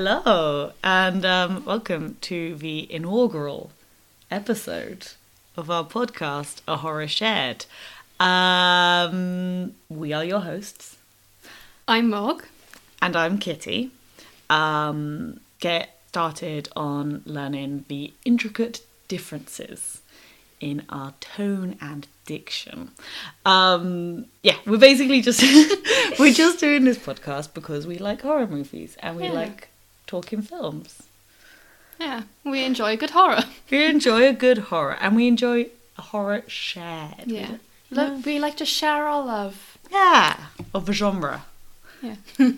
Hello, and um, welcome to the inaugural episode of our podcast, A Horror Shared. Um, we are your hosts, I'm Mog. and I'm Kitty. Um, get started on learning the intricate differences in our tone and diction. Um, yeah, we're basically just we're just doing this podcast because we like horror movies and we Yeah. like talking films. Yeah, we enjoy good horror. We enjoy a good horror and we enjoy a horror shared. Yeah. We- Look, we like to share our love. Yeah, of a genre. Yeah.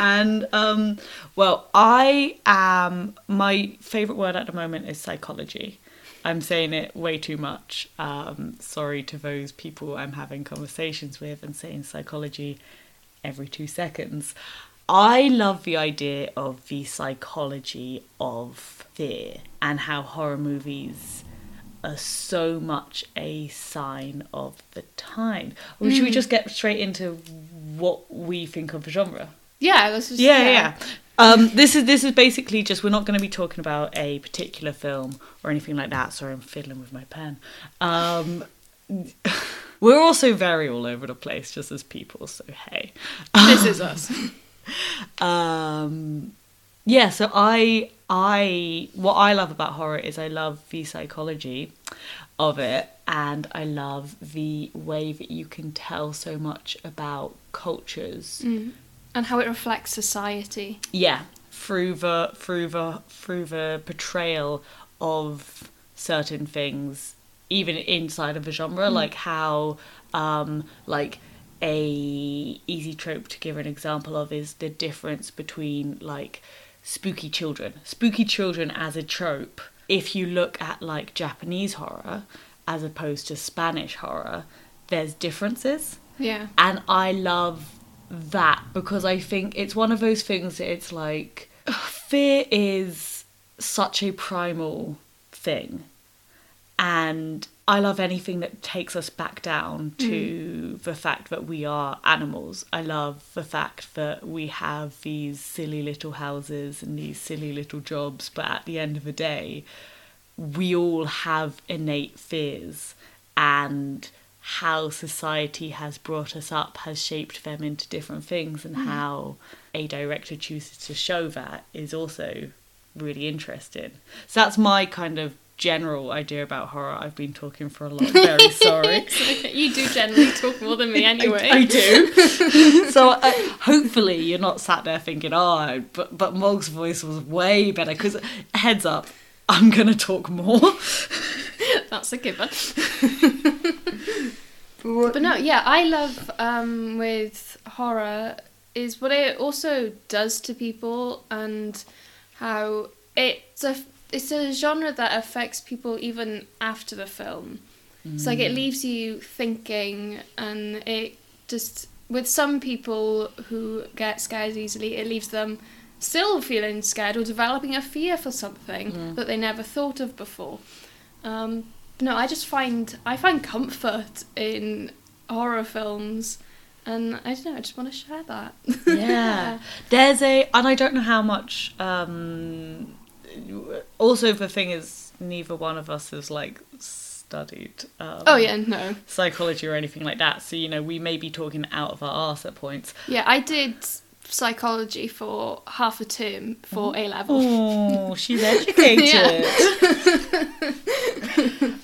And um, well, I am my favorite word at the moment is psychology. I'm saying it way too much. Um, sorry to those people I'm having conversations with and saying psychology every two seconds. I love the idea of the psychology of fear and how horror movies are so much a sign of the time. Or should we just get straight into what we think of the genre? Yeah, this is yeah, yeah. yeah. Um, this is this is basically just we're not going to be talking about a particular film or anything like that. Sorry, I'm fiddling with my pen. Um, we're also very all over the place, just as people. So hey, This is us. um, yeah. So I I what I love about horror is I love the psychology of it, and I love the way that you can tell so much about cultures Mm. And how it reflects society. yeah through the through the through the portrayal of certain things even inside of a genre like how um like a easy trope to give an example of is the difference between like spooky children. Spooky children as a trope if you look at like japanese horror as opposed to spanish horror there's differences. Yeah. and I love that because I think it's one of those things that it's like fear is such a primal thing and I love anything that takes us back down mm. to the fact that we are animals. I love the fact that we have these silly little houses and these silly little jobs, but at the end of the day, we all have innate fears and how society has brought us up has shaped them into different things and mm. how a director chooses to show that is also really interesting. So that's my kind of general idea about horror. I've been talking for a lot. Very sorry. you do generally talk more than me anyway. I, I do. so uh, hopefully you're not sat there thinking, oh, but but Mog's voice was way better. Because heads up, I'm gonna talk more. That's a given. But no, yeah, I love um, with horror is what it also does to people and how it's a it's a genre that affects people even after the film. It's like it leaves you thinking, and it just with some people who get scared easily, it leaves them still feeling scared or developing a fear for something that they never thought of before. Um, no, I just find I find comfort in horror films, and I don't know. I just want to share that. yeah there's a and i don't know how much um also the thing is neither one of us has like studied um, Oh yeah, no. psychology or anything like that so you know we may be talking out of our arse at points Yeah, I did psychology for half a term for A level. oh she's educated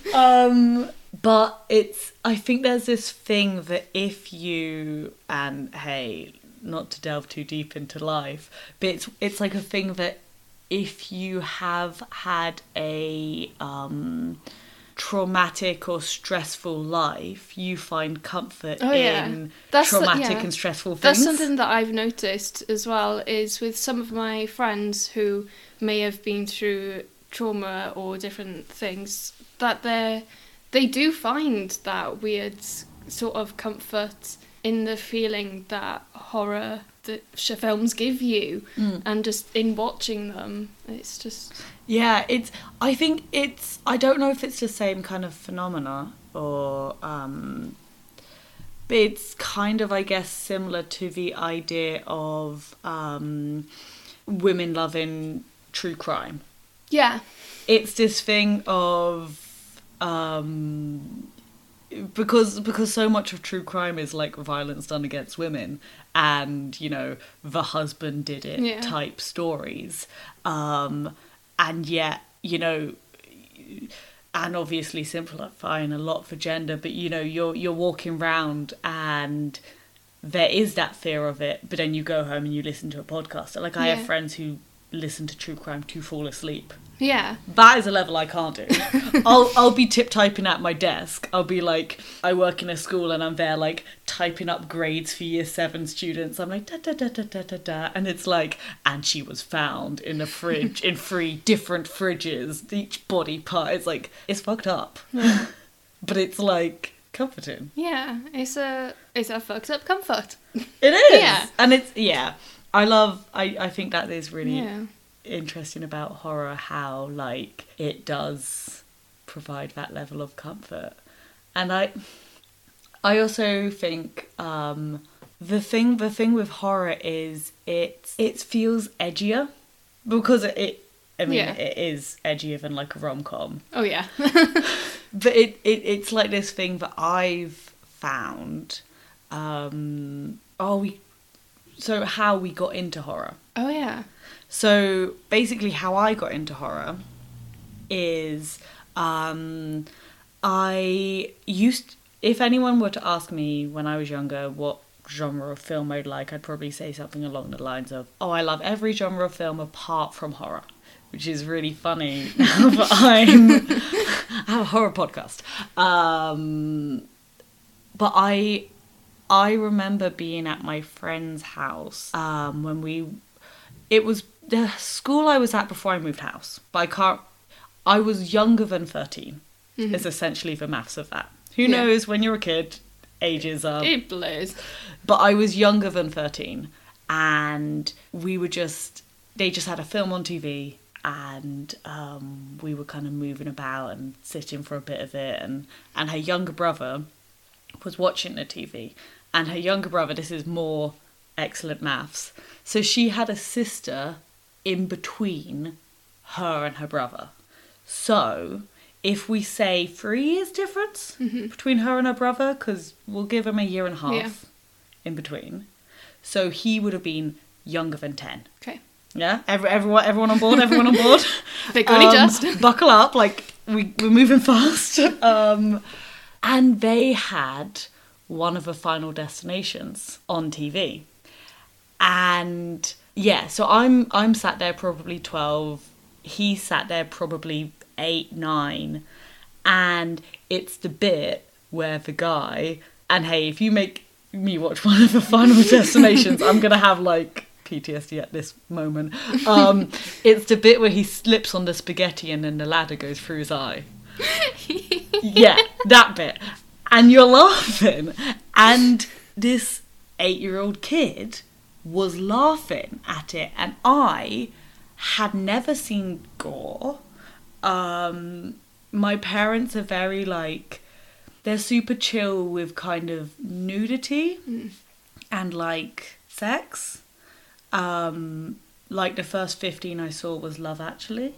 um but it's i think there's this thing that if you and hey not to delve too deep into life but it's it's like a thing that if you have had a um traumatic or stressful life you find comfort Oh, yeah. in That's the- traumatic yeah. and stressful things That's something that I've noticed as well is with some of my friends who may have been through trauma or different things that they they do find that weird sort of comfort in the feeling that horror that films give you Mm. and just in watching them it's just Yeah, it's. I think it's. I don't know if it's the same kind of phenomena or. um but it's kind of, I guess, similar to the idea of um, women loving true crime. Yeah. It's this thing of um because because so much of true crime is like violence done against women and you know the husband did it Yeah. type stories um and yet you know and obviously simplifying a lot for gender but you know you're you're walking around and there is that fear of it but then you go home and you listen to a podcast like i Yeah. have friends who listen to true crime to fall asleep Yeah. that is a level I can't do. I'll I'll be tip typing at my desk. I'll be like, I work in a school and I'm there like typing up grades for year seven students. I'm like da da da da da da da, and it's like, and she was found in a fridge in three different fridges, each body part. It's like it's fucked up, but it's like comforting. Yeah. It's a it's a fucked up comfort. It is, Yeah. and it's yeah. I love. I I think that is really Yeah. Interesting about horror how like it does provide that level of comfort and i i also think um the thing the thing with horror is it it feels edgier because it i mean Yeah. it is edgier than like a rom-com Oh yeah. but it, it it's like this thing that I've found. Um, oh, we so how we got into horror. oh yeah. So basically, how I got into horror is um, I used. If anyone were to ask me when I was younger what genre of film I'd like, I'd probably say something along the lines of, "Oh, I love every genre of film apart from horror," which is really funny that I'm I have a horror podcast. Um, but I I remember being at my friend's house um, when we. It was the school I was at before I moved house, but I can't. I was younger than 13 Is essentially the maths of that. Who Yeah. knows when you're a kid, ages are. It blows. But I was younger than 13 and we were just they just had a film on TV and um, we were kind of moving about and sitting for a bit of it and and her younger brother was watching the TV and her younger brother this is more excellent maths so she had a sister in between her and her brother so if we say three years difference between her and her brother because we'll give him a year and a half Yeah. in between so he would have been younger than 10 Okay. yeah, Every, everyone, everyone on board. Everyone on board. Big Um, just. buckle up, like we we're moving fast. Um, and they had one of the Final Destinations on TV, and yeah, so I'm I'm sat there probably twelve. He sat there probably eight nine, and it's the bit where the guy and hey, if you make me watch one of the Final Destinations, I'm gonna have like PTSD at this moment. Um, it's the bit where he slips on the spaghetti and then the ladder goes through his eye. yeah, that bit. And you're laughing. And this eight year old kid was laughing at it. And I had never seen gore. Um, my parents are very like, they're super chill with kind of nudity and like sex. Um, like the first 15 I saw was Love Actually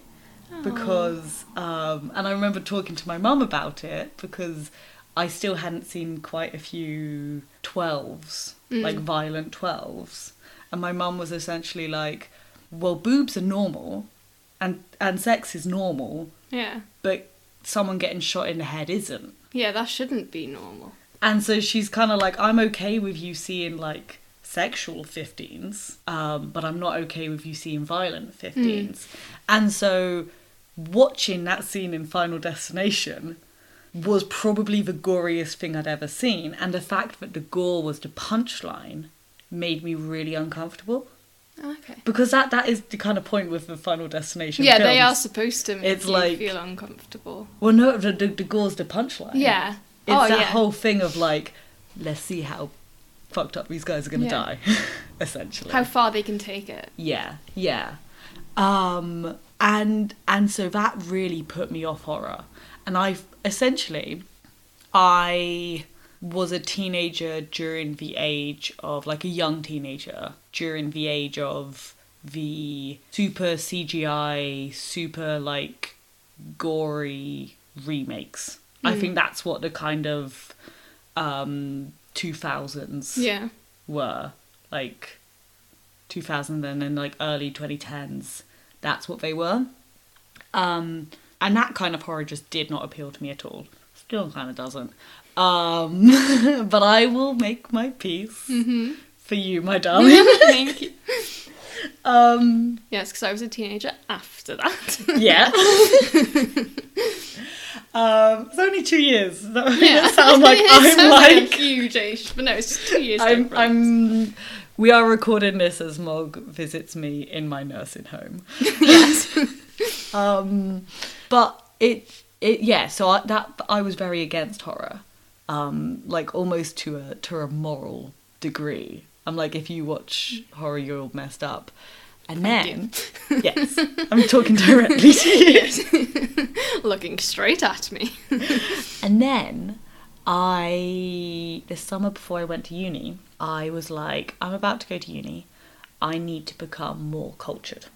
because um, and I remember talking to my mum about it because I still hadn't seen quite a few 12s like violent 12s and my mum was essentially like well boobs are normal and and sex is normal Yeah. but someone getting shot in the head isn't Yeah, that shouldn't be normal. and so she's kind of like, I'm okay with you seeing like sexual 15s, um, but I'm not okay with you seeing violent 15s. And so watching that scene in Final Destination was probably the goriest thing I'd ever seen. And the fact that the gore was the punchline made me really uncomfortable. Okay. Because that, that is the kind of point with the Final Destination. Yeah, they are supposed to make It's you like- feel uncomfortable. Well, no, the, the, the gore's the punchline. Yeah. It's oh that yeah. whole thing of like, let's see how fucked up these guys are gonna Yeah. die, essentially. How far they can take it. yeah, yeah. Um, and and so that really put me off horror. And I essentially, I was a teenager during the age of like a young teenager during the age of the super CGI, super like gory remakes. I Mm. think that's what the kind of um 2000s Yeah. were like 2000 and then like early 2010s that's what they were um and that kind of horror just did not appeal to me at all still kind of doesn't um but i will make my peace Mm-hmm. for you my darling Thank you. um Yes, because I was a teenager after that. yeah um it's only two years that Yeah. sound like It i'm sounds like a huge age, but no, it's just two years. I'm. I'm. We are recording this as Mog visits me in my nursing home. yes. Um, but it, it, yeah. So I, that I was very against horror, um, like almost to a to a moral degree. I'm like, if you watch horror, you're all messed up. And then, yes, I'm talking directly to you. Looking straight at me. And then I, this summer before I went to uni, I was like, I'm about to go to uni. I need to become more cultured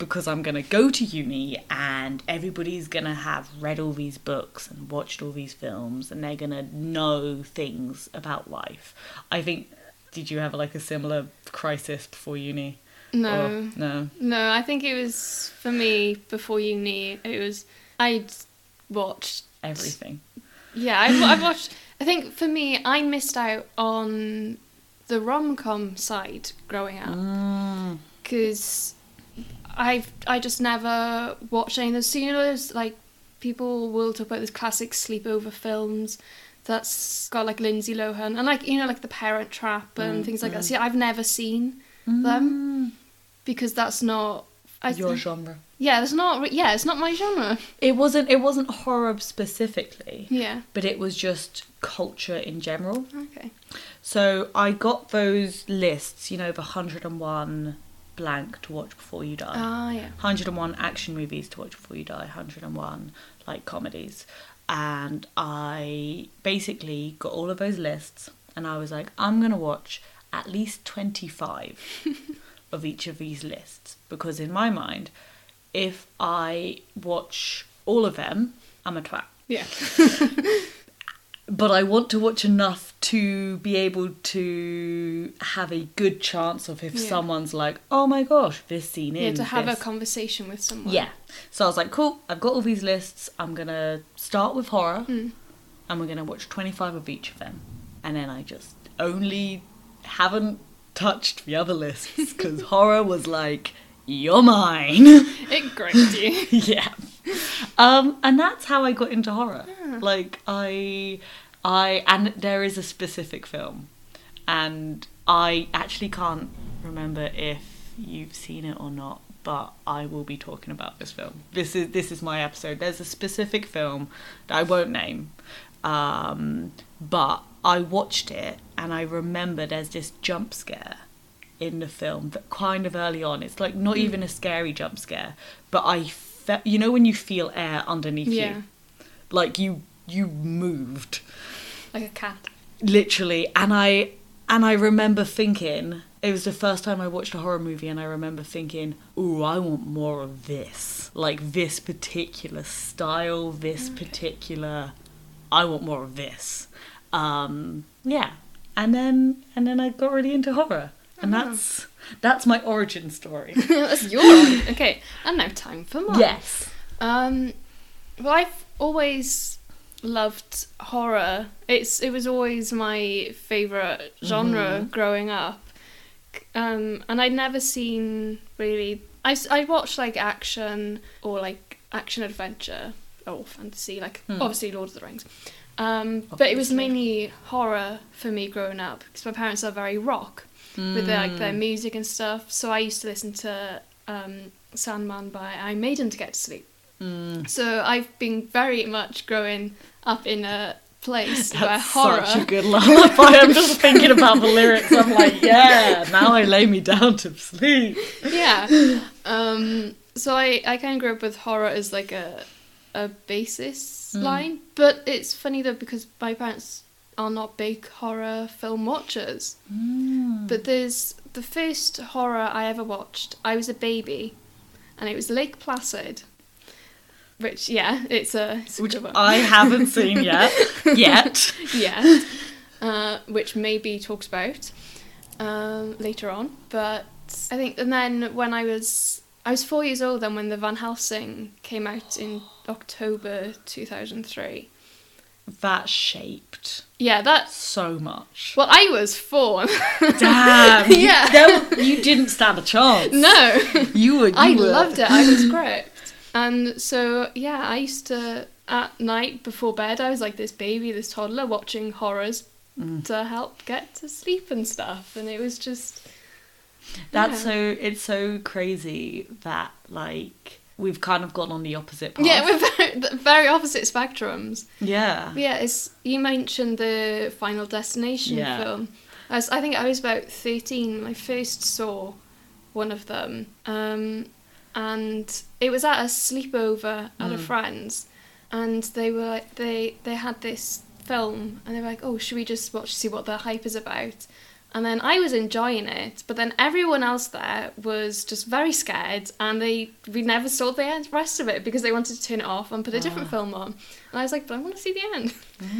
because I'm going to go to uni and everybody's going to have read all these books and watched all these films and they're going to know things about life. I think, did you have like a similar crisis before uni? No. Or- no. No, I think it was for me before uni. It was I'd watched. Everything. Yeah, I've, I've watched. I think for me, I missed out on the rom com side growing up Mm. I've I just never watched any of those. So you know, like people will talk about those classic sleepover films that's got like Lindsay Lohan and like you know like The Parent Trap and Mm, things like mm. that. See, I've never seen them because that's not. I, Your genre. yeah, it's not. Yeah, it's not my genre. It wasn't. It wasn't horror specifically. Yeah. but it was just culture in general. Okay. So I got those lists, you know, the 101 blank to watch before you die. Ah, yeah. 101 action movies to watch before you die, 101 like comedies. And I basically got all of those lists and I was like, I'm going to watch at least 25 of each of these lists because in my mind, if I watch all of them, I'm a twat Yeah. but I want to watch enough to be able to have a good chance of if Yeah. someone's like, oh my gosh, this scene Yeah, in to have this. a conversation with someone. yeah. So I was like, cool, I've got all these lists. I'm gonna start with horror, Mm. and we're gonna watch 25 of each of them, and then I just only haven't touched the other lists because horror was like, you're mine. It gripped you. yeah. Um, and that's how I got into horror. Ah. Like I, I, and there is a specific film, and I actually can't remember if you've seen it or not. But I will be talking about this film. This is this is my episode. There's a specific film that I won't name, um, but I watched it and I remember there's this jump scare in the film that kind of early on. It's like not even a scary jump scare, but I fe- you know when you feel air underneath Yeah. you, like you you moved Like a cat. literally, and I and I remember thinking it was the first time I watched a horror movie, and I remember thinking, "Ooh, I want more of this, like this particular style, this particular. I want more of this." Um, yeah, and then and then I got really into horror, and Oh. that's that's my origin story. That's your. Okay, and now time for mine. yes. Um, well, I've always loved horror. It's it was always my favorite genre growing up. Um, and I'd never seen really. I watched like action or like action adventure or fantasy, like Hmm. obviously Lord of the Rings. Um, but it was mainly horror for me growing up because my parents are very rock with their, like Mm. their music and stuff. So I used to listen to um, Sandman by Iron Maiden to get to sleep. Mm. So I've been very much growing up in a place where horror. such a good lullaby. I'm just thinking about the lyrics. I'm like, yeah, now I lay me down to sleep. yeah. Um, so I, I kind of grew up with horror as like a a basis Mm. line, but it's funny though because my parents are not big horror film watchers. Mm. But there's the first horror I ever watched. I was a baby, and it was Lake Placid. Which, yeah, it's a, it's a Which. I haven't seen yet. yet. yeah, uh, which may be talked about um, later on. But I think, and then when I was, I was four years old then when the Van Helsing came out in October two thousand three. That shaped Yeah, that's so much. well, I was four. Damn. Yeah. You, there- you didn't stand a chance. no, You were. You I were- loved it. I was gripped, and so yeah, I used to at night before bed. I was like this baby, this toddler, watching horrors Mm. to help get to sleep and stuff, and it was just. That's yeah. so. It's so crazy that like we've kind of gone on the opposite path. Yeah, we're very, very opposite spectrums. yeah. But yeah, it's you mentioned the Final Destination Yeah. film. I, was, I think I was about thirteen when I first saw one of them, um, and it was at a sleepover at a Mm. friend's, and they were like they they had this film, and they were like, oh, should we just watch see what the hype is about? And then I was enjoying it, but then everyone else there was just very scared, and they we never saw the end, rest of it because they wanted to turn it off and put a different Ah. film on. And I was like, but I want to see the end.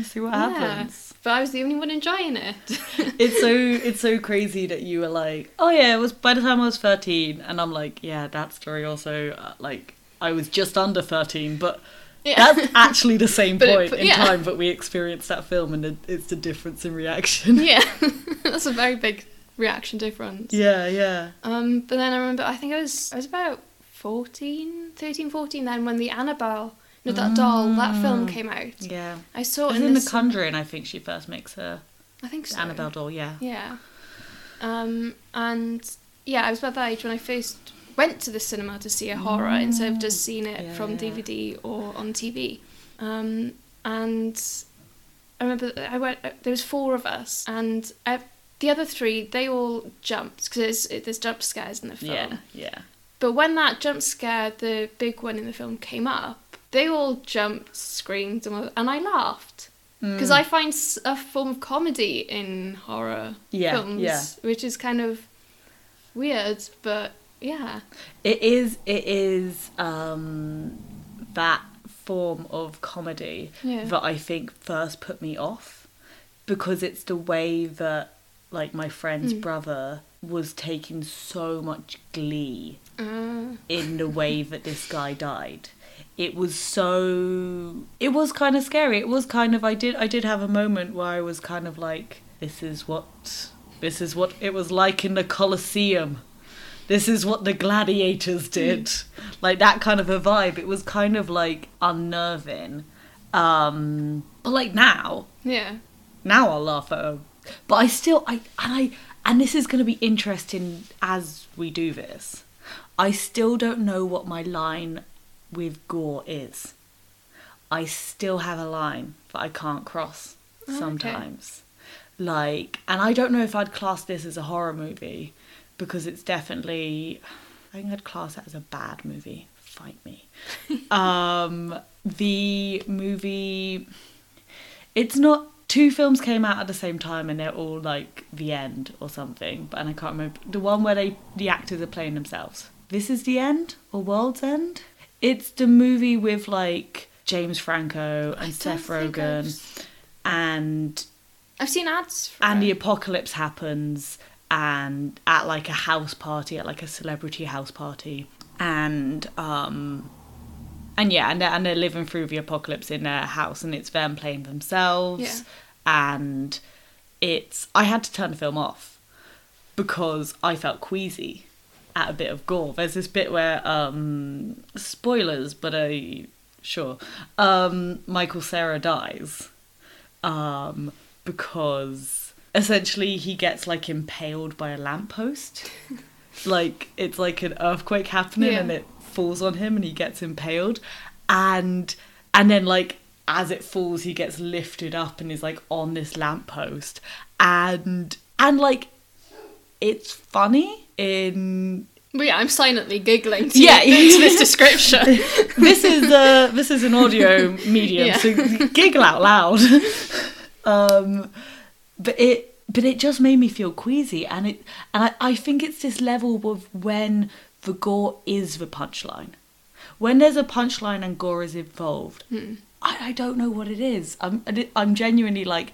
See what Yeah. happens. But I was the only one enjoying it. It's so it's so crazy that you were like, oh yeah, it was by the time I was thirteen, and I'm like, yeah, that story also uh, like I was just under thirteen, but yeah. that's actually the same it- point but in yeah. time. But we experienced that film, and it, it's the difference in reaction. yeah. That's a very big reaction difference. yeah, yeah. Um, but then I remember, I think I was I was about 14, 13, 14 then when the Annabelle, you know, that doll, that film Mm. came out. Yeah. I saw It it in, in The the Conjuring, I think she first makes her I think so. Annabelle doll. Yeah. Yeah. Um, and yeah, I was about that age when I first went to the cinema to see a horror instead of just seeing it Yeah, from yeah. DVD or on TV. Um, and I remember I went. There was four of us, and uh, the other three they all jumped because there's, there's jump scares in the film. Yeah. Yeah. But when that jump scare, the big one in the film, came up, they all jumped, screamed, and, and I laughed. Mm. Because I find a form of comedy in horror Yeah, films, yeah. which is kind of weird, but yeah. It is. It is um, that form of comedy Yeah. that I think first put me off because it's the way that like my friend's Mm. brother was taking so much glee Uh, in the way that this guy died. It was so it was kind of scary. It was kind of I did I did have a moment where I was kind of like this is what this is what it was like in the Colosseum. This is what the gladiators did. like that kind of a vibe. It was kind of like unnerving. Um but like now, yeah. now I'll laugh at them. But I still, I and I and this is going to be interesting as we do this. I still don't know what my line with gore is. I still have a line that I can't cross Oh, okay. sometimes. Like, and I don't know if I'd class this as a horror movie because it's definitely. I think I'd class it as a bad movie. Fight me. um, the movie it's not two films came out at the same time and they're all like the end or something but and i can't remember the one where they the actors are playing themselves this is the end or world's end it's the movie with like james franco and seth rogen I've- and I've seen ads and the apocalypse happens and at like a house party at like a celebrity house party. And um and yeah and they're, and they're living through the apocalypse in their house and it's them playing themselves. Yeah. and it's i had to turn the film off because i felt queasy at a bit of gore. There's this bit where um spoilers but i sure. Um Michael Cera dies um, because essentially he gets like impaled by a lamppost. like it's like an earthquake happening Yeah. and it falls on him and he gets impaled and and then like as it falls he gets lifted up and is like on this lamppost and and like it's funny in yeah, I'm silently giggling to, Yeah. to this description. this is uh this is an audio medium Yeah. so giggle out loud um, but it but it just made me feel queasy, and it and I, I think it's this level of when the gore is the punchline. When there's a punchline and gore is involved, Hmm. I, I don't know what it is. I'm I'm genuinely like,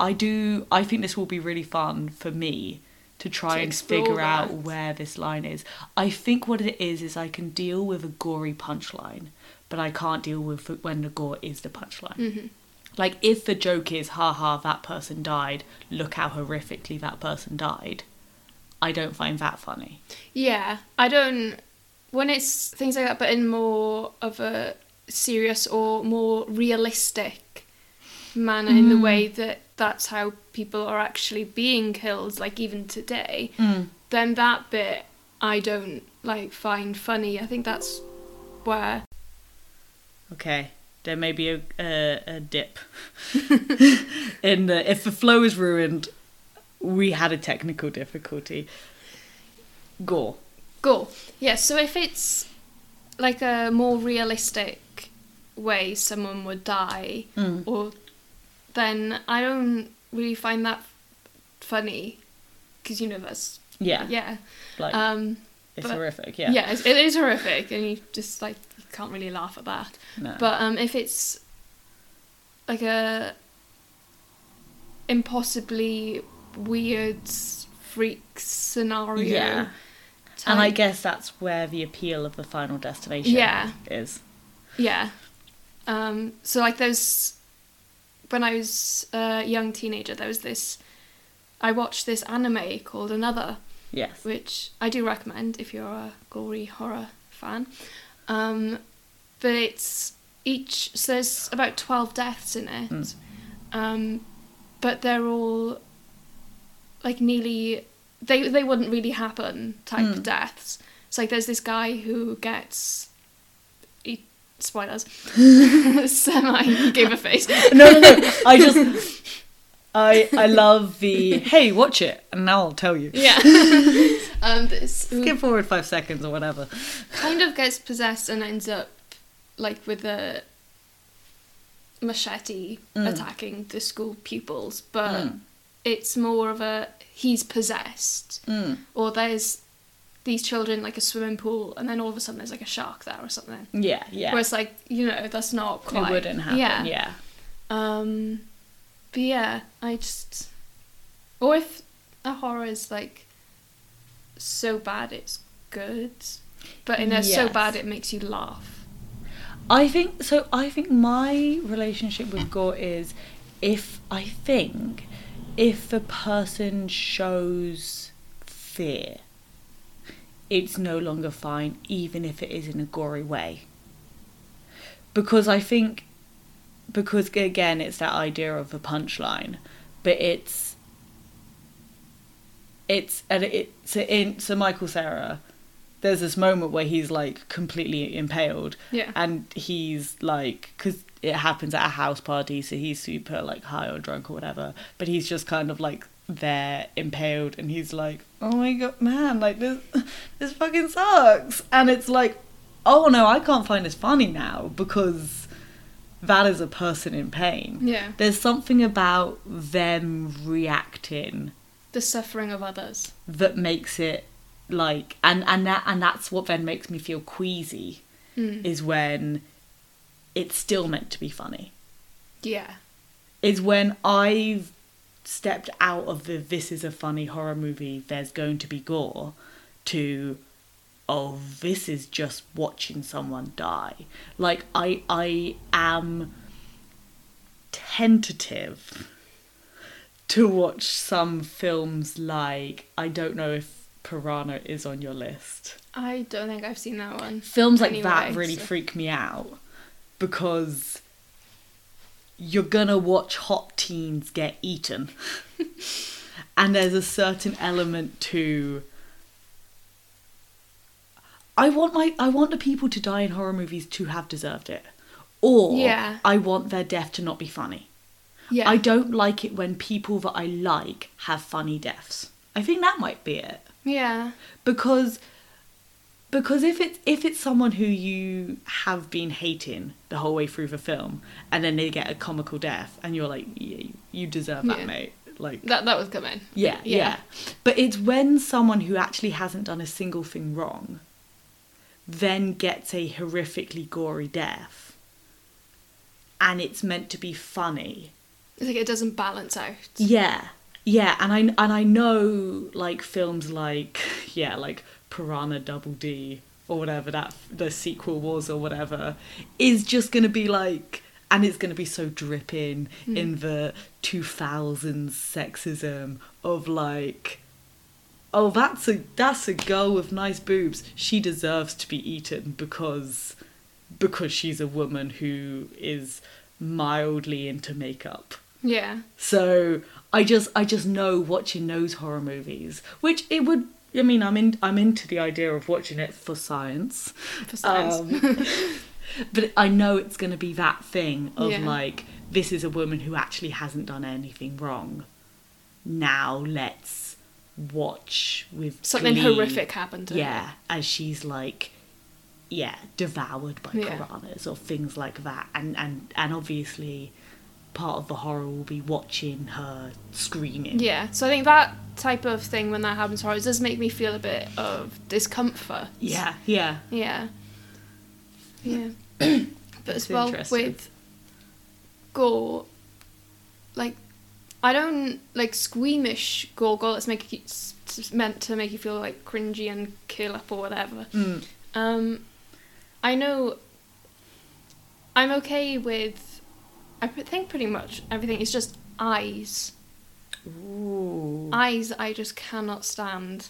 I do. I think this will be really fun for me to try To and figure out where this line is. I think what it is is I can deal with a gory punchline, but I can't deal with when the gore is the punchline. Mm-hmm. Like if the joke is, haha, that person died. Look how horrifically that person died. I don't find that funny. Yeah, I don't. When it's things like that, but in more of a serious or more realistic manner, in the mm. way that that's how people are actually being killed, like even today, mm. then that bit I don't like find funny. I think that's where Okay, there may be a a, a dip in the if the flow is ruined. We had a technical difficulty. Gore. Go. Yeah, so if it's like a more realistic way someone would die, Mm. or then I don't really find that funny because you know that's Yeah, yeah. like Um, it's but- horrific. Yeah, yeah, it's, horrific, and you just like can't really laugh at that. No. But um, if it's like a impossibly weird freak scenario, Yeah. and I guess that's where the appeal of the Final Destination Yeah. is. Yeah. Um, so like there's when I was a young teenager, there was this I watched this anime called Another, Yes. which I do recommend if you're a gory horror fan. Um, but it's each so there's about twelve deaths in it. Mm. Um, but they're all like nearly they they wouldn't really happen type Mm. deaths. So like there's this guy who gets he, spoilers semi gave a face. no, no, no. I just, I, I love the hey, watch it, and now I'll tell you. Yeah. um, Skip forward five seconds or whatever. kind of gets possessed and ends up like with a machete Mm. attacking the school pupils, but Mm. it's more of a he's possessed, Mm. or there's these children like a swimming pool, and then all of a sudden there's like a shark there or something. Yeah, yeah. Where it's like you know that's not quite. it wouldn't happen. Yeah. Yeah. Um, but yeah, I just or if a horror is like so bad it's good, but in a so bad it makes you laugh. I think so. I think my relationship with gore is if I think if the person shows fear, it's no longer fine, even if it is in a gory way. Because I think, because again, it's that idea of the punchline, but it's it's and it so in so Michael Cera. There's this moment where he's like completely impaled, Yeah. and he's like because it happens at a house party so he's super like high or drunk or whatever but he's just kind of like there impaled and he's like oh my god man like this this fucking sucks and it's like oh no i can't find this funny now because that is a person in pain Yeah. there's something about them reacting The suffering of others. that makes it like and and that and that's what then makes me feel queasy Mm. is when it's still meant to be funny. Yeah. Is when I've stepped out of the this is a funny horror movie, there's going to be gore, to oh, this is just watching someone die. Like I I am tentative to watch some films like I don't know if Piranha is on your list I don't think I've seen that one. films like that really so- freak me out because you're gonna watch hot teens get eaten and there's a certain element to i want my i want the people to die in horror movies to have deserved it or Yeah. i want their death to not be funny Yeah. i don't like it when people that i like have funny deaths i think that might be it yeah. because because if it's if it's someone who you have been hating the whole way through the film and then they get a comical death and you're like yeah, you- deserve that Yeah. mate like That that was coming. yeah, yeah but it's when someone who actually hasn't done a single thing wrong then gets a horrifically gory death and it's meant to be funny It's like it doesn't balance out. yeah, yeah, and I and I know like films like yeah, like Piranha Double D or whatever that the sequel was or whatever is just gonna be like, and it's gonna be so dripping hmm. in the two thousands sexism of like. Oh, that's a that's a girl with nice boobs. She deserves to be eaten because because she's a woman who is mildly into makeup. Yeah. So I just I just know watching those horror movies, which it would. I mean, I'm in. I'm into the idea of watching it for science, For science. Um, but I know it's going to be that thing of Yeah. like this is a woman who actually hasn't done anything wrong. Now let's watch with Something glee, horrific happened to her. Yeah, as she's like, yeah, devoured by Yeah. piranhas or things like that, and and and obviously, part of the horror will be watching her screaming. Yeah, so I think that type of thing when that happens to horror does make me feel a bit of discomfort. yeah, yeah. Yeah. Yeah. but as well with gore, like I don't like squeamish gore, gore that's make you, s- s- meant to make you feel like cringy and kill up or whatever. Mm. Um, I know. I'm okay with. I think pretty much everything. It's just eyes. Ooh. Eyes, I just cannot stand.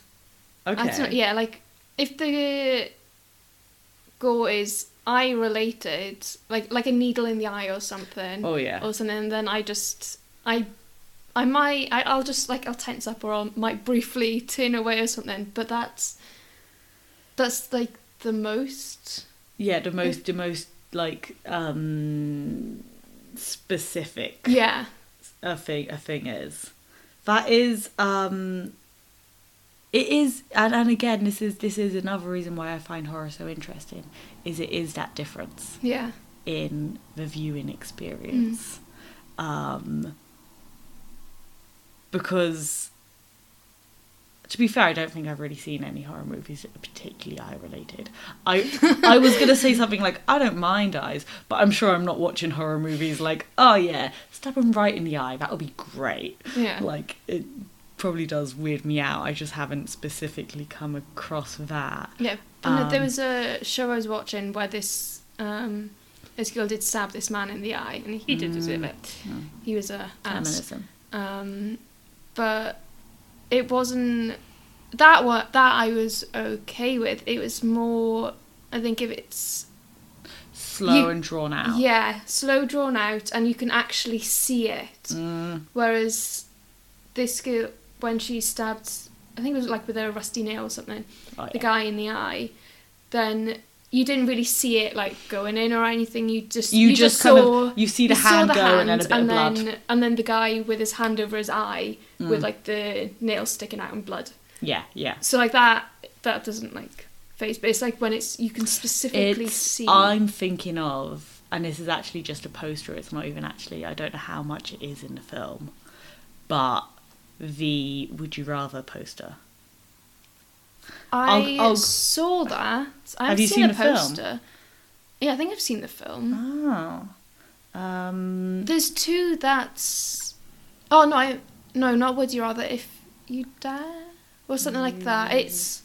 I okay. know, yeah, like if the gore is eye related, like like a needle in the eye or something, Oh yeah. or something, then I just I I might I, I'll just like I'll tense up or I might briefly turn away or something. But that's that's like the most. Yeah, the most the most like um specific Yeah, a thing a thing is. That is um it is and, and again this is this is another reason why I find horror so interesting is it is that difference yeah, in the viewing experience. Um because to be fair, I don't think I've really seen any horror movies that are particularly eye related. I I was gonna say something like I don't mind eyes, but I'm sure I'm not watching horror movies like oh yeah, stab him right in the eye. That would be great. yeah. Like it probably does weird me out. I just haven't specifically come across that. Yeah, and there Um, was a show I was watching where this um, this girl did stab this man in the eye, and he did deserve it. Mm. He was a ass. Feminism. Um, but it wasn't that what that I was okay with. It was more, I think, if it's Slow You- and drawn out. yeah slow drawn out and you can actually see it. Mm, Whereas this girl, when she stabbed, I think it was like with a rusty nail or something, oh, the guy in the eye, then you didn't really see it like going in or anything. You just You, you, just, saw kind of you see the you hand the go and then a hand bit of blood. then and then the guy with his hand over his eye with Mm. like the nail sticking out and blood. Yeah, yeah. So like that that doesn't like phase, but it's like when it's you can specifically It's see. I'm thinking of, and this is actually just a poster. It's not even actually. I don't know how much it is in the film, but the Would You Rather poster. I I'll- I'll- saw that. I Have have you seen, seen the the film? poster. Yeah, I think I've seen the film. Oh, um, There's two that's. Oh no, I no, not would you rather if you dare or something like that. It's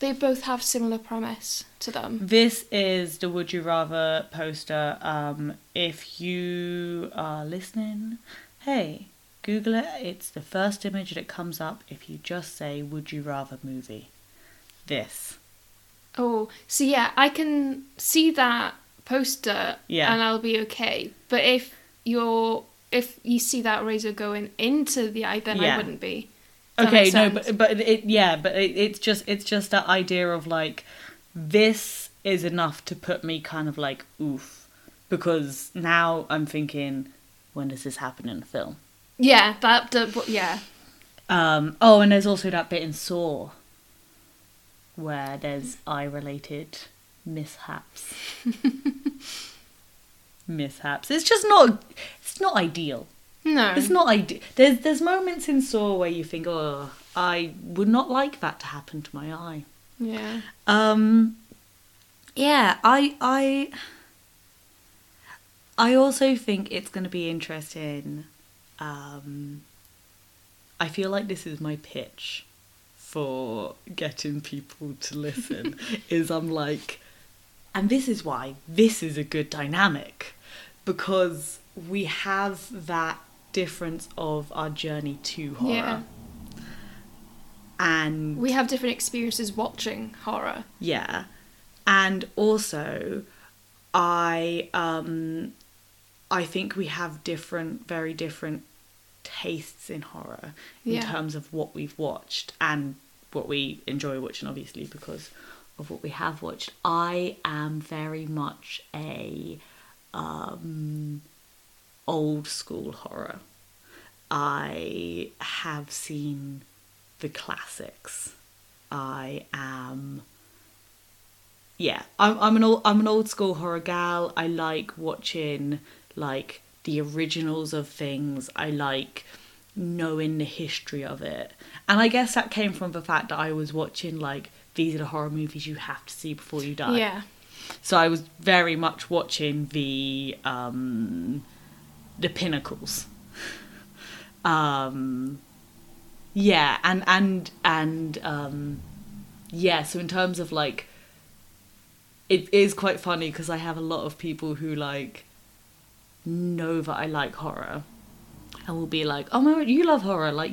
they both have similar premise to them. This is the Would You Rather poster. Um, if you are listening, hey, Google it. It's the first image that comes up if you just say Would You Rather movie. This. Oh, so yeah, I can see that poster Yeah. and I'll be okay. But if you're if you see that razor going into the eye, then Yeah. I wouldn't be. That Okay, no, but but it yeah, but it, it's just it's just that idea of like this is enough to put me kind of like oof because now I'm thinking when does this happen in a film? Yeah, that, yeah. Um, oh, and there's also that bit in Saw where there's eye related mishaps. mishaps. It's just not it's not ideal. No. It's not ideal. There's there's moments in Saw where you think, "Oh, I would not like that to happen to my eye." Yeah. Um yeah, I I I also think it's going to be interesting um I feel like this is my pitch for getting people to listen is I'm like and this is why this is a good dynamic because we have that difference of our journey to horror Yeah. and We have different experiences watching horror. yeah. And also I um I think we have different very different tastes in horror in Yeah. terms of what we've watched and what we enjoy watching obviously because of what we have watched. I am very much a um old school horror. I have seen the classics. I am yeah, I'm I'm an old I'm an old school horror gal. I like watching like the originals of things. I like knowing the history of it. And I guess that came from the fact that I was watching like these are the horror movies you have to see before you die. Yeah. So I was very much watching the um the pinnacles. Um yeah, and and and um yeah, so in terms of like it is quite funny because I have a lot of people who like know that I like horror and will be like, "Oh my god, you love horror. Like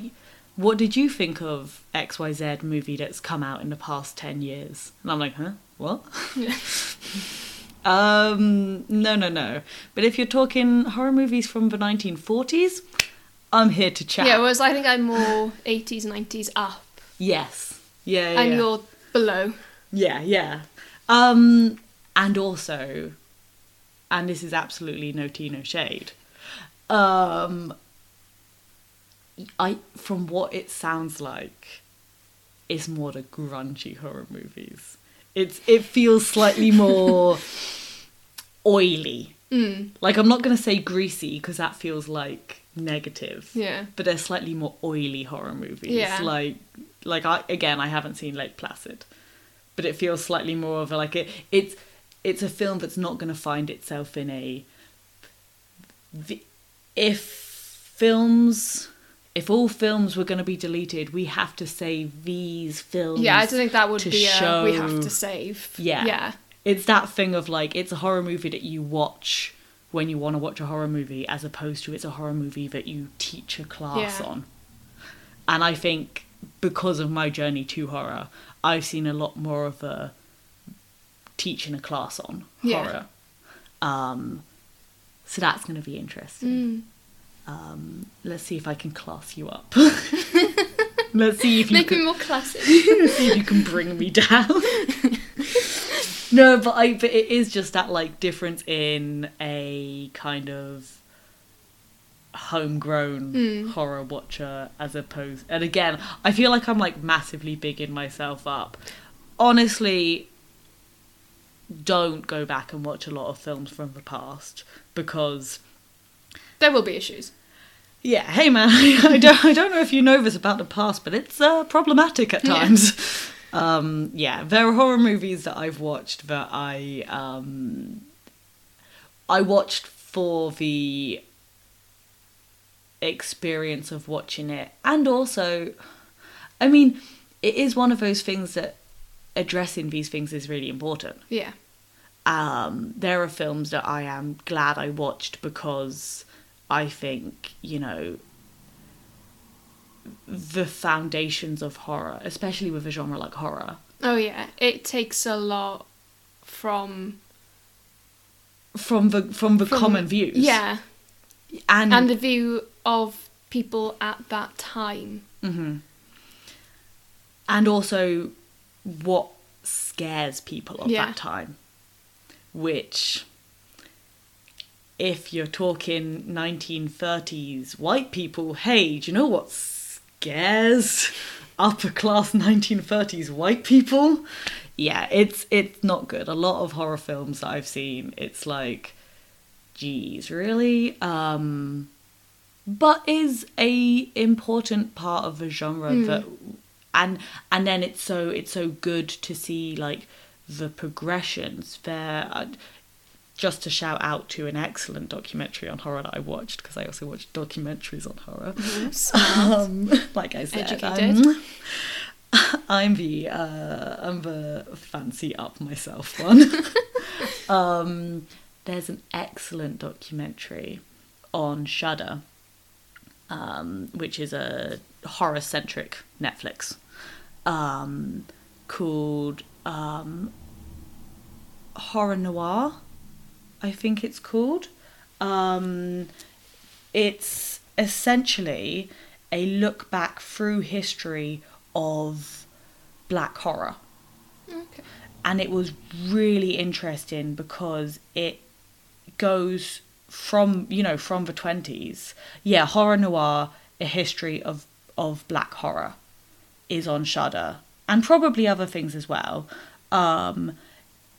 what did you think of XYZ movie that's come out in the past 10 years?" And I'm like, "Huh? What?" Um, no, no, no. But if you're talking horror movies from the 1940s, I'm here to chat. Yeah, whereas I think I'm more 80s, 90s up. yes. Yeah, yeah. And yeah. you're below. Yeah, yeah. Um, and also, and this is absolutely no tea, no shade. Um, I from what it sounds like, it's more the grungy horror movies. It's it feels slightly more oily. Mm. Like I'm not gonna say greasy because that feels like negative. Yeah. But they're slightly more oily horror movies. Yeah. Like like I again I haven't seen Lake Placid. But it feels slightly more of a like it it's it's a film that's not gonna find itself in a the, if films if all films were going to be deleted, we have to save these films. Yeah, I don't think that would to be a we have to save. Yeah. Yeah. It's that thing of like it's a horror movie that you watch when you want to watch a horror movie, as opposed to it's a horror movie that you teach a class Yeah. on. And I think because of my journey to horror, I've seen a lot more of a teaching a class on Yeah. horror. Um, so that's going to be interesting. Mm. Um, let's see if I can class you up. let's see if you Make can me more classic. see if you can bring me down. no, but I but it is just that like difference in a kind of homegrown Mm. horror watcher as opposed and again, I feel like I'm like massively bigging myself up. Honestly, don't go back and watch a lot of films from the past because there will be issues. yeah, hey man, I don't, I don't know if you know this about the past, but it's uh, problematic at Yeah. times. Um, yeah, there are horror movies that I've watched that I um, I watched for the experience of watching it, and also, I mean, it is one of those things that addressing these things is really important Yeah. Um, there are films that I am glad I watched because I think, you know, the foundations of horror, especially with a genre like horror, Oh yeah. It takes a lot from from the from the From- common views. yeah, And, and the view of people at that time. Mhm. and also what scares people of Yeah. that time. Which if you're talking 1930s white people, hey, do you know what scares upper class 1930s white people. Yeah, it's it's not good. A lot of horror films that I've seen, it's like, geez, really? Um, but is a important part of the genre that, and and then it's so it's so good to see like the progressions there. Just to shout out to an excellent documentary on horror that I watched because I also watch documentaries on horror. Um, like I said, Educated. I'm, I'm the uh, I'm the fancy up myself one. um, there's an excellent documentary on Shudder, um, which is a horror centric Netflix, um, called um, Horror Noir. I think it's called. Um, it's essentially a look back through history of black horror Okay. and it was really interesting because it goes from you know from the 20s yeah horror noir a history of of black horror is on shudder and probably other things as well um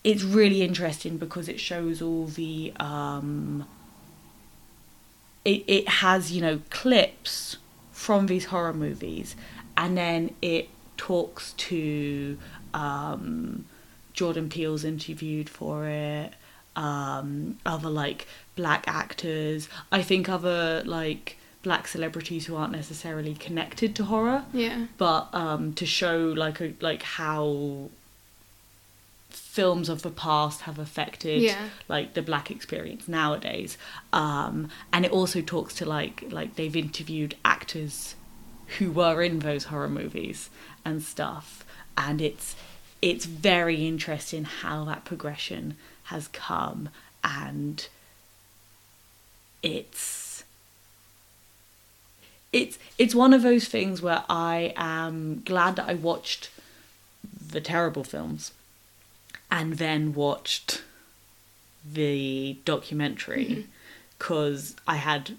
it's really interesting because it shows all the um it, it has you know clips from these horror movies and then it talks to um jordan peele's interviewed for it um other like black actors i think other like black celebrities who aren't necessarily connected to horror Yeah. but um to show like a like how films of the past have affected Yeah. like the black experience nowadays. Um and it also talks to like like they've interviewed actors who were in those horror movies and stuff. And it's it's very interesting how that progression has come. And it's it's it's one of those things where I am glad that I watched the terrible films and then watched the documentary mm-hmm. because I had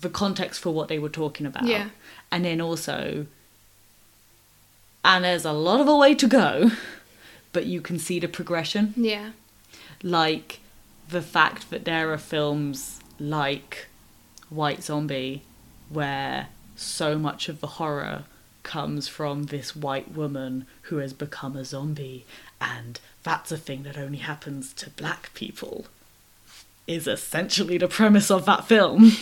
the context for what they were talking about. Yeah. And then also, and there's a lot of a way to go, but you can see the progression. Yeah. Like the fact that there are films like White Zombie where so much of the horror comes from this white woman who has become a zombie and that's a thing that only happens to black people is essentially the premise of that film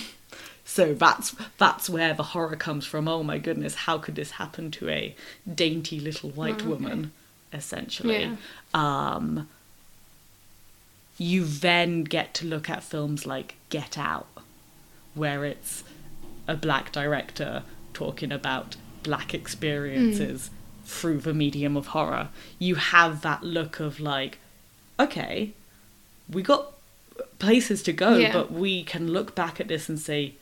so that's that's where the horror comes from oh my goodness how could this happen to a dainty little white Oh, okay. woman essentially Yeah. um you then get to look at films like Get Out where it's a black director talking about black experiences through the medium of horror. You have that look of like, okay, we got places to go, Yeah. but we can look back at this and say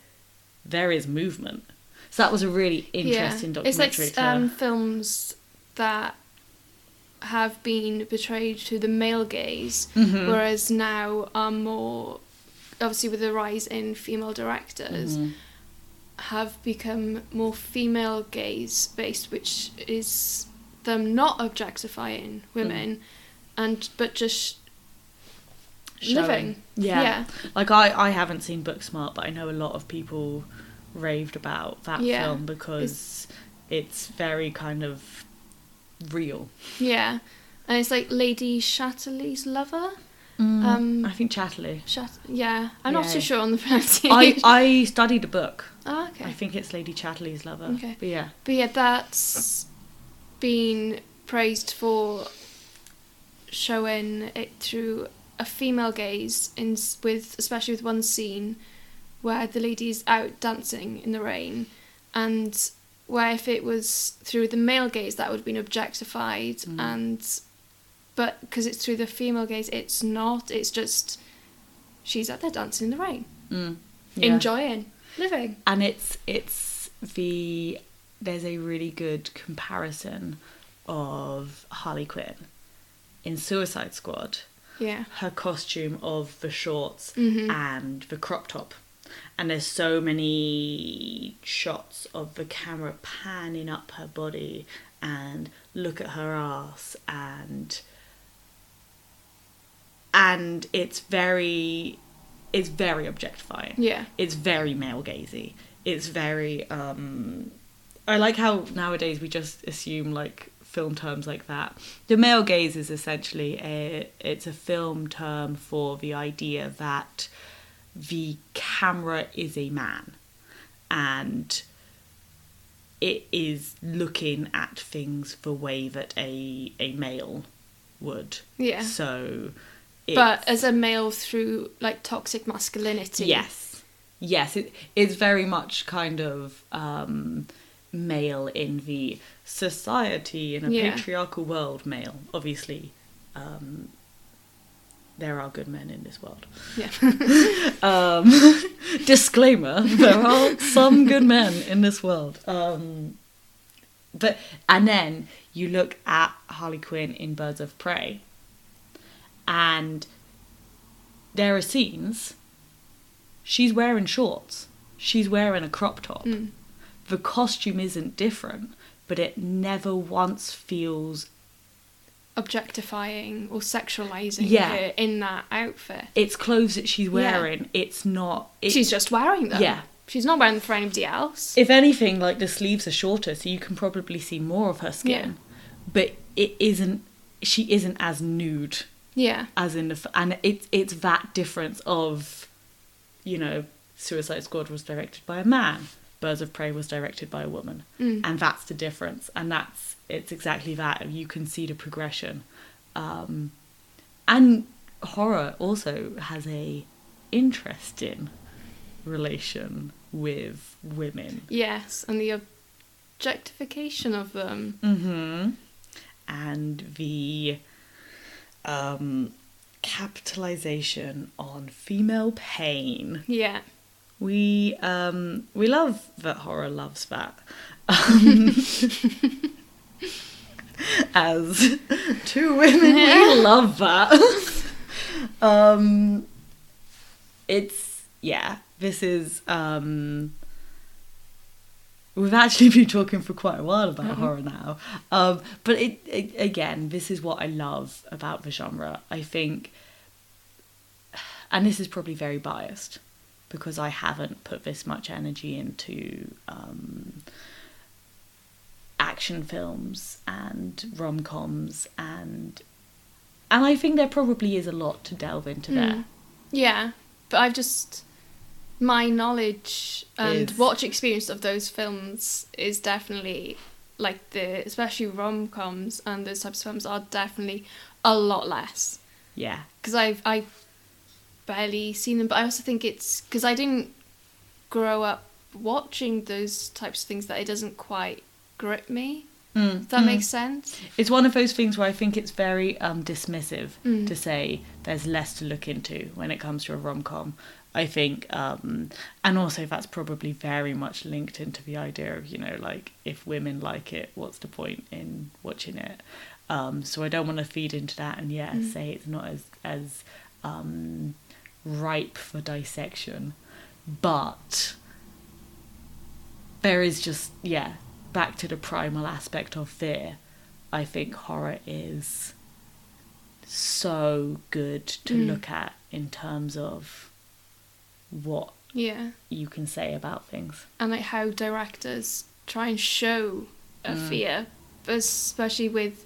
there is movement. So that was a really interesting yeah. It's documentary. like um, films that have been betrayed to the male gaze, Mhm. whereas now are more, obviously with the rise in female directors, Mhm. Have become more female gaze based, which is them not objectifying hmm. women, and but just Showing. living. Yeah. Yeah. Like I, I haven't seen Booksmart, but I know a lot of people raved about that Yeah. film because it's very kind of real. Yeah, and it's like Lady Chatterley's lover. Um, I think Chatterley. Shat- yeah, I'm not Yeah. too sure on the pronunciation. I, I studied a book. oh, I think it's Lady Chatterley's lover. Okay. But yeah. But yeah, that's been praised for showing it through a female gaze, in with especially with one scene where the lady's out dancing in the rain, and where if it was through the male gaze that would have been objectified, Mm. and but because it's through the female gaze, it's not. It's just she's out there dancing in the rain, Mm. Yeah. enjoying living. and it's it's the there's a really good comparison of Harley Quinn in Suicide Squad Yeah. her costume of the shorts Mhm. and the crop top and there's so many shots of the camera panning up her body and look at her ass and and it's very it's very objectifying Yeah. it's very male gazy it's very um i like how nowadays we just assume like film terms like that the male gaze is essentially a it's a film term for the idea that the camera is a man and it is looking at things the way that a a male would Yeah. so But as a male through like toxic masculinity. Yes. Yes, it's very much kind of um, male in the society in a Yeah. patriarchal world, male. Obviously, um, there are good men in this world. Yeah. Um, disclaimer: there are some good men in this world. Um, but and then you look at Harley Quinn in Birds of Prey, and there are scenes. She's wearing shorts. She's wearing a crop top. Mm. The costume isn't different, but it never once feels Objectifying or sexualizing Yeah. her in that outfit. it's clothes that she's Yeah. wearing. It's not. It, She's just wearing them. Yeah. She's not wearing them for anybody else. if anything, like the sleeves are shorter, so you can probably see more of her skin. But it isn't. She isn't as nude yeah. as in the and it's it's that difference of, you know, Suicide Squad was directed by a man, Birds of Prey was directed by a woman, Mm. and that's the difference, and that's it's exactly that. You can see the progression, um, and horror also has a interesting relation with women. Yes, and the objectification of them. Mm-hmm. And the um, capitalization on female pain. Yeah. We um, we love that horror loves that. Um, as two women, we love that. um, it's yeah. This is um, we've actually been talking for quite a while about Mhm. horror now. Um, but it, it again, this is what I love about the genre. I think, and this is probably very biased because I haven't put this much energy into um, action films and rom coms and and I think there probably is a lot to delve into there. Mm. Yeah, but I've just my knowledge and Is- watch experience of those films is definitely like the especially rom coms and those types of films are definitely a lot less Yeah. because I've I barely seen them, but I also think it's because I didn't grow up watching those types of things that it doesn't quite grip me. Mm, that mm. makes sense. It's one of those things where I think it's very um, dismissive Mm. to say there's less to look into when it comes to a rom com. I think, um, and also that's probably very much linked into the idea of, you know, like if women like it, what's the point in watching it? Um, so I don't want to feed into that and, yeah, Mm. say it's not as, as um, ripe for dissection. But there is just, yeah, back to the primal aspect of fear. I think horror is so good to Mm. look at in terms of what Yeah, you can say about things. and like how directors try and show a Mm. fear, especially with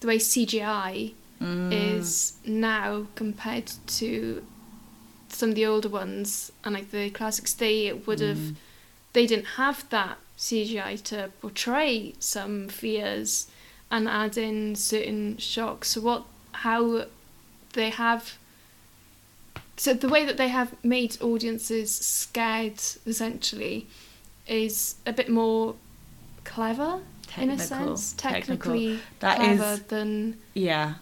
the way CGI Mm. is now compared to some of the older ones and like the classics. They would have Mm. they didn't have that CGI to portray some fears and add in certain shocks. So what how they have so the way that they have made audiences scared essentially is a bit more clever in a Technical, sense, technical. technically That clever is- than Yeah.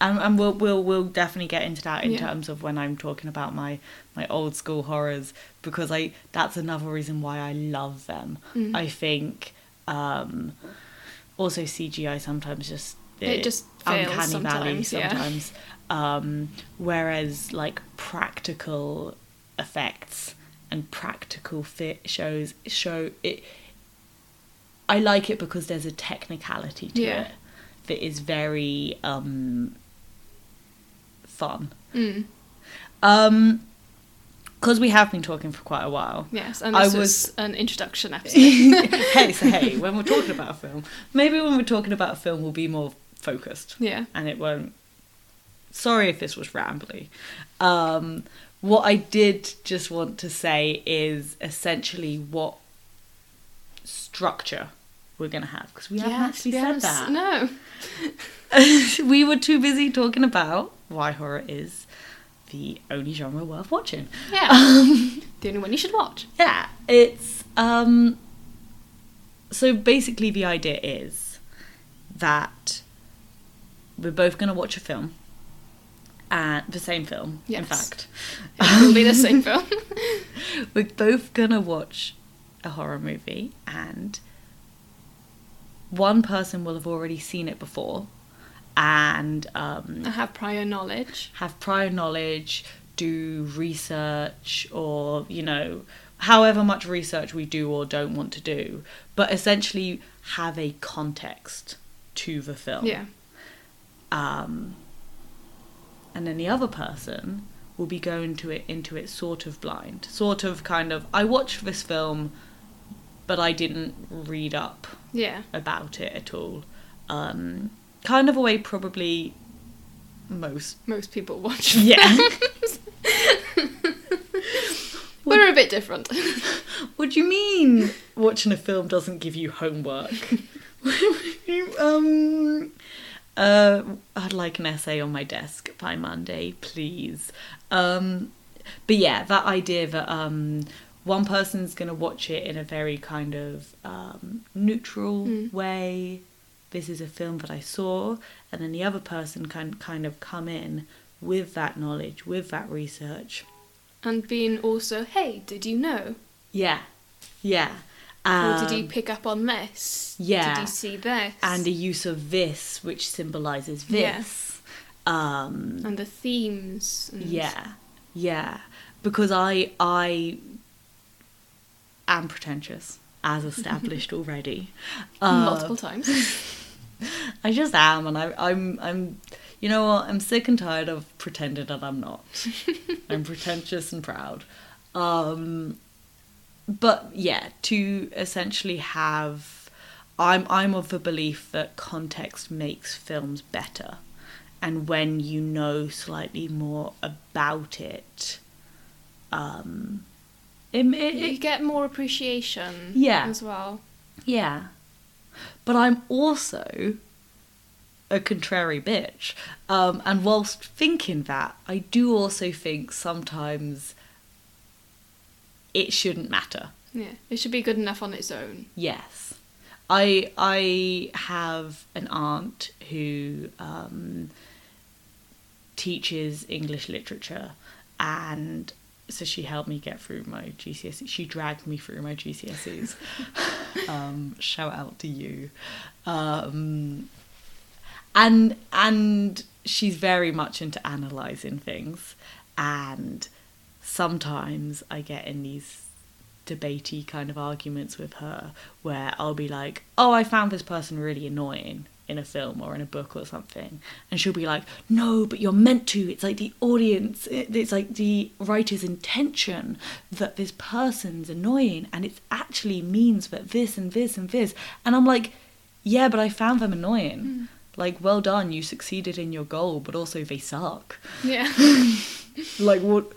And, and we'll we'll we'll definitely get into that in Yeah. terms of when I'm talking about my my old school horrors because I that's another reason why I love them. Mm. I think um also CGI sometimes just It just fails uncanny valley sometimes, yeah. sometimes. Um whereas like practical effects and practical fit shows show it. I like it because there's a technicality to Yeah. it that is very um, fun. Mm. Um, because we have been talking for quite a while. Yes, and I this was- was an introduction episode. hey, so hey, when we're talking about a film, maybe when we're talking about a film, we'll be more focused. yeah. and it won't. Sorry if this was rambly. Um, what I did just want to say is essentially what structure we're going to have because we haven't actually we said that. No. we were too busy talking about why horror is the only genre worth watching. Yeah. Um, the only one you should watch. yeah, it's um so basically the idea is that we're both going to watch a film and the same film in fact. It will be the same film. we're both going to watch a horror movie and one person will have already seen it before and um have prior knowledge. have prior knowledge, do research, or, you know, however much research we do or don't want to do, but essentially have a context to the film. Yeah. Um, and then the other person will be going to it into it sort of blind, sort of kind of. I watched this film, but I didn't read up Yeah. about it at all. Um, kind of a way probably most Most people watch. Yeah. We're a bit different. What do you mean watching a film doesn't give you homework? um, uh, I'd like an essay on my desk by Monday, please. Um, but yeah, that idea that um, one person's going to watch it in a very kind of um, neutral Mm. way. This is a film that I saw, and then the other person can kind of come in with that knowledge, with that research. and being also, hey, did you know? Yeah, yeah. Or did you Um, pick up on this? yeah. Did you see this? and the use of this, which symbolizes Yeah. this. Um, and the themes. And yeah, yeah. Because I I am pretentious, as established already. Uh, Multiple times. I just am, and I, I'm I'm. You know what? I'm sick and tired of pretending that I'm not. I'm pretentious and proud. Um, but yeah, to essentially have, I'm I'm of the belief that context makes films better, and when you know slightly more about it, um, it, it, you get more appreciation. Yeah. As well. yeah. But I'm also a contrary bitch. Um, and whilst thinking that, I do also think sometimes it shouldn't matter. Yeah. It should be good enough on its own. Yes. I I have an aunt who um, teaches English literature and so she helped me get through my GCSE. She dragged me through my GCSEs. um, shout out to you. Um, and and she's very much into analyzing things and sometimes I get in these debatey kind of arguments with her where I'll be like, "Oh, I found this person really annoying in a film or in a book or something," and she'll be like, "No, but you're meant to. It's like the audience. It's like the writer's intention that this person's annoying, and it actually means that this and this and this." And I'm like, "Yeah, but I found them annoying." Hmm. Like, well done, you succeeded in your goal, but also they suck. Yeah. Like, what?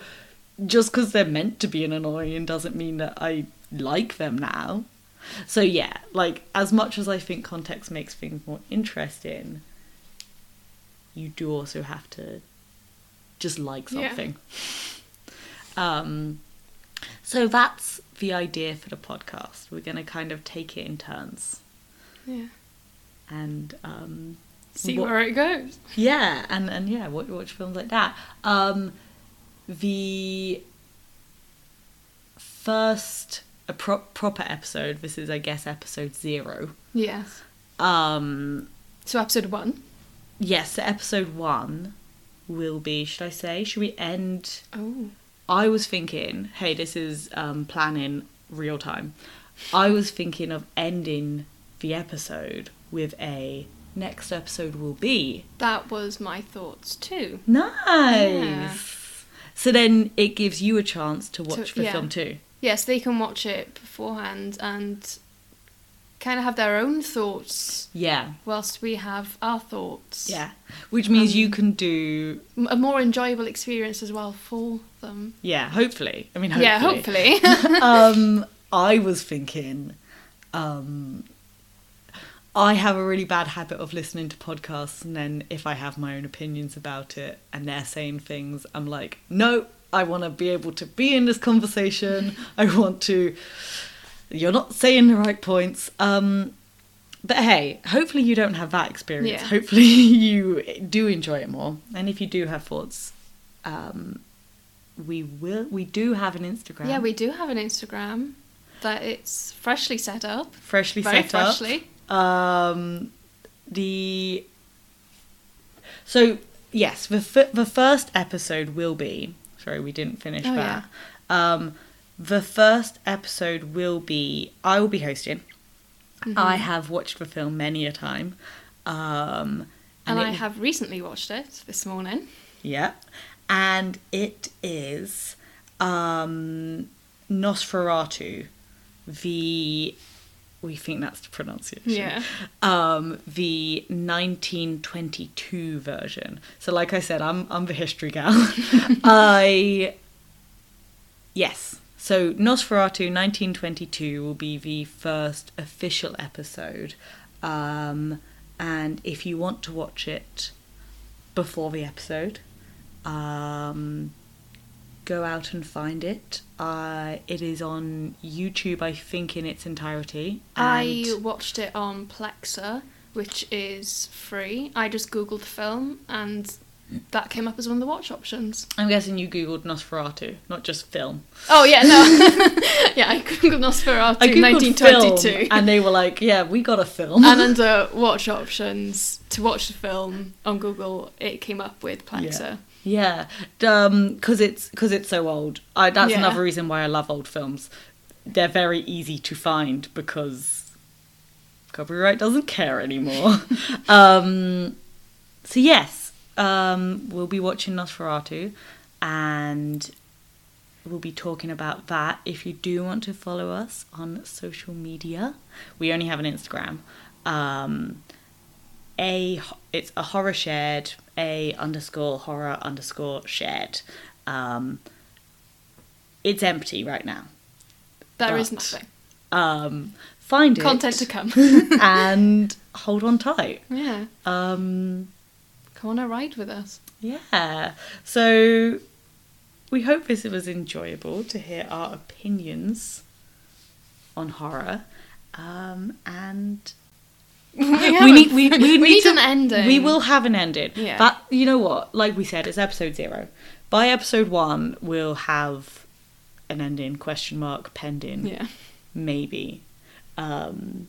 Just because they're meant to be an annoying doesn't mean that I like them now. So, yeah, like, as much as I think context makes things more interesting, you do also have to just like something. Yeah. Um, so, that's the idea for the podcast. We're going to kind of take it in turns yeah. and um, See What- where it goes. yeah, and and yeah, watch, watch films like that. Um, the first a pro- proper episode. This is, I guess, episode zero. Yes. Um, So episode one. yes, so episode one will be. Should I say? Should we end Oh. I was thinking, hey, this is um, planning real time. I was thinking of ending the episode with a next episode will be That was my thoughts too. nice. Yeah. So then it gives you a chance to watch the yeah. film too. Yes, they can watch it beforehand and kind of have their own thoughts Yeah, whilst we have our thoughts. yeah. Which means Um, you can do a more enjoyable experience as well for them. yeah. Hopefully, I mean, hopefully. Yeah, hopefully. um, I was thinking, um, I have a really bad habit of listening to podcasts, and then if I have my own opinions about it and they're saying things, I'm like, no, I want to be able to be in this conversation. I want to. You're not saying the right points. Um, but hey, hopefully you don't have that experience. Yeah. Hopefully you do enjoy it more. And if you do have thoughts, um, we will. We do have an Instagram. yeah, we do have an Instagram but it's freshly set up. freshly Very set up. Um, the so yes, the f- the first episode will be. Sorry, we didn't finish Oh, that. Um, the first episode will be. I will be hosting. Mm-hmm. I have watched the film many a time. Um, And I it- have recently watched it this morning. Yeah. And it is um, Nosferatu, the. We think that's the pronunciation. Yeah. Um, the 1922 version. So, like I said, I'm I'm the history gal. I. Yes. So, Nosferatu 1922 will be the first official episode. Um, and if you want to watch it before the episode, um, go out and find it. Uh, it is on YouTube, I think, in its entirety. I watched it on Plexa, which is free. I just googled the film and that came up as one of the watch options. I'm guessing you googled Nosferatu, not just film. Oh yeah, no. yeah, I googled Nosferatu I googled 1922. film, and they were like, "Yeah, we got a film." and under watch options to watch the film on Google, it came up with Plexa. Yeah, because it's because it's so old. I, that's Yeah. another reason why I love old films. They're very easy to find because copyright doesn't care anymore. um, so yes, um, we'll be watching Nosferatu, and we'll be talking about that. If you do want to follow us on social media, we only have an Instagram. Um, a it's a horror shared a underscore horror underscore shared um it's empty right now There is But- nothing. um find it Content to come. and hold on tight yeah. um Come on a ride with us. yeah so we hope this was enjoyable to hear our opinions on horror um and we, we need we, we, need to- an ending. We will have an ending. Yeah. But you know what? Like we said, it's episode zero. By episode one, we'll have an ending. Question mark pending. Yeah. Maybe. Um,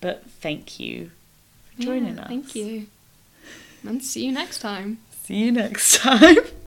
but thank you for joining Yeah, us. Thank you. And see you next time. See you next time.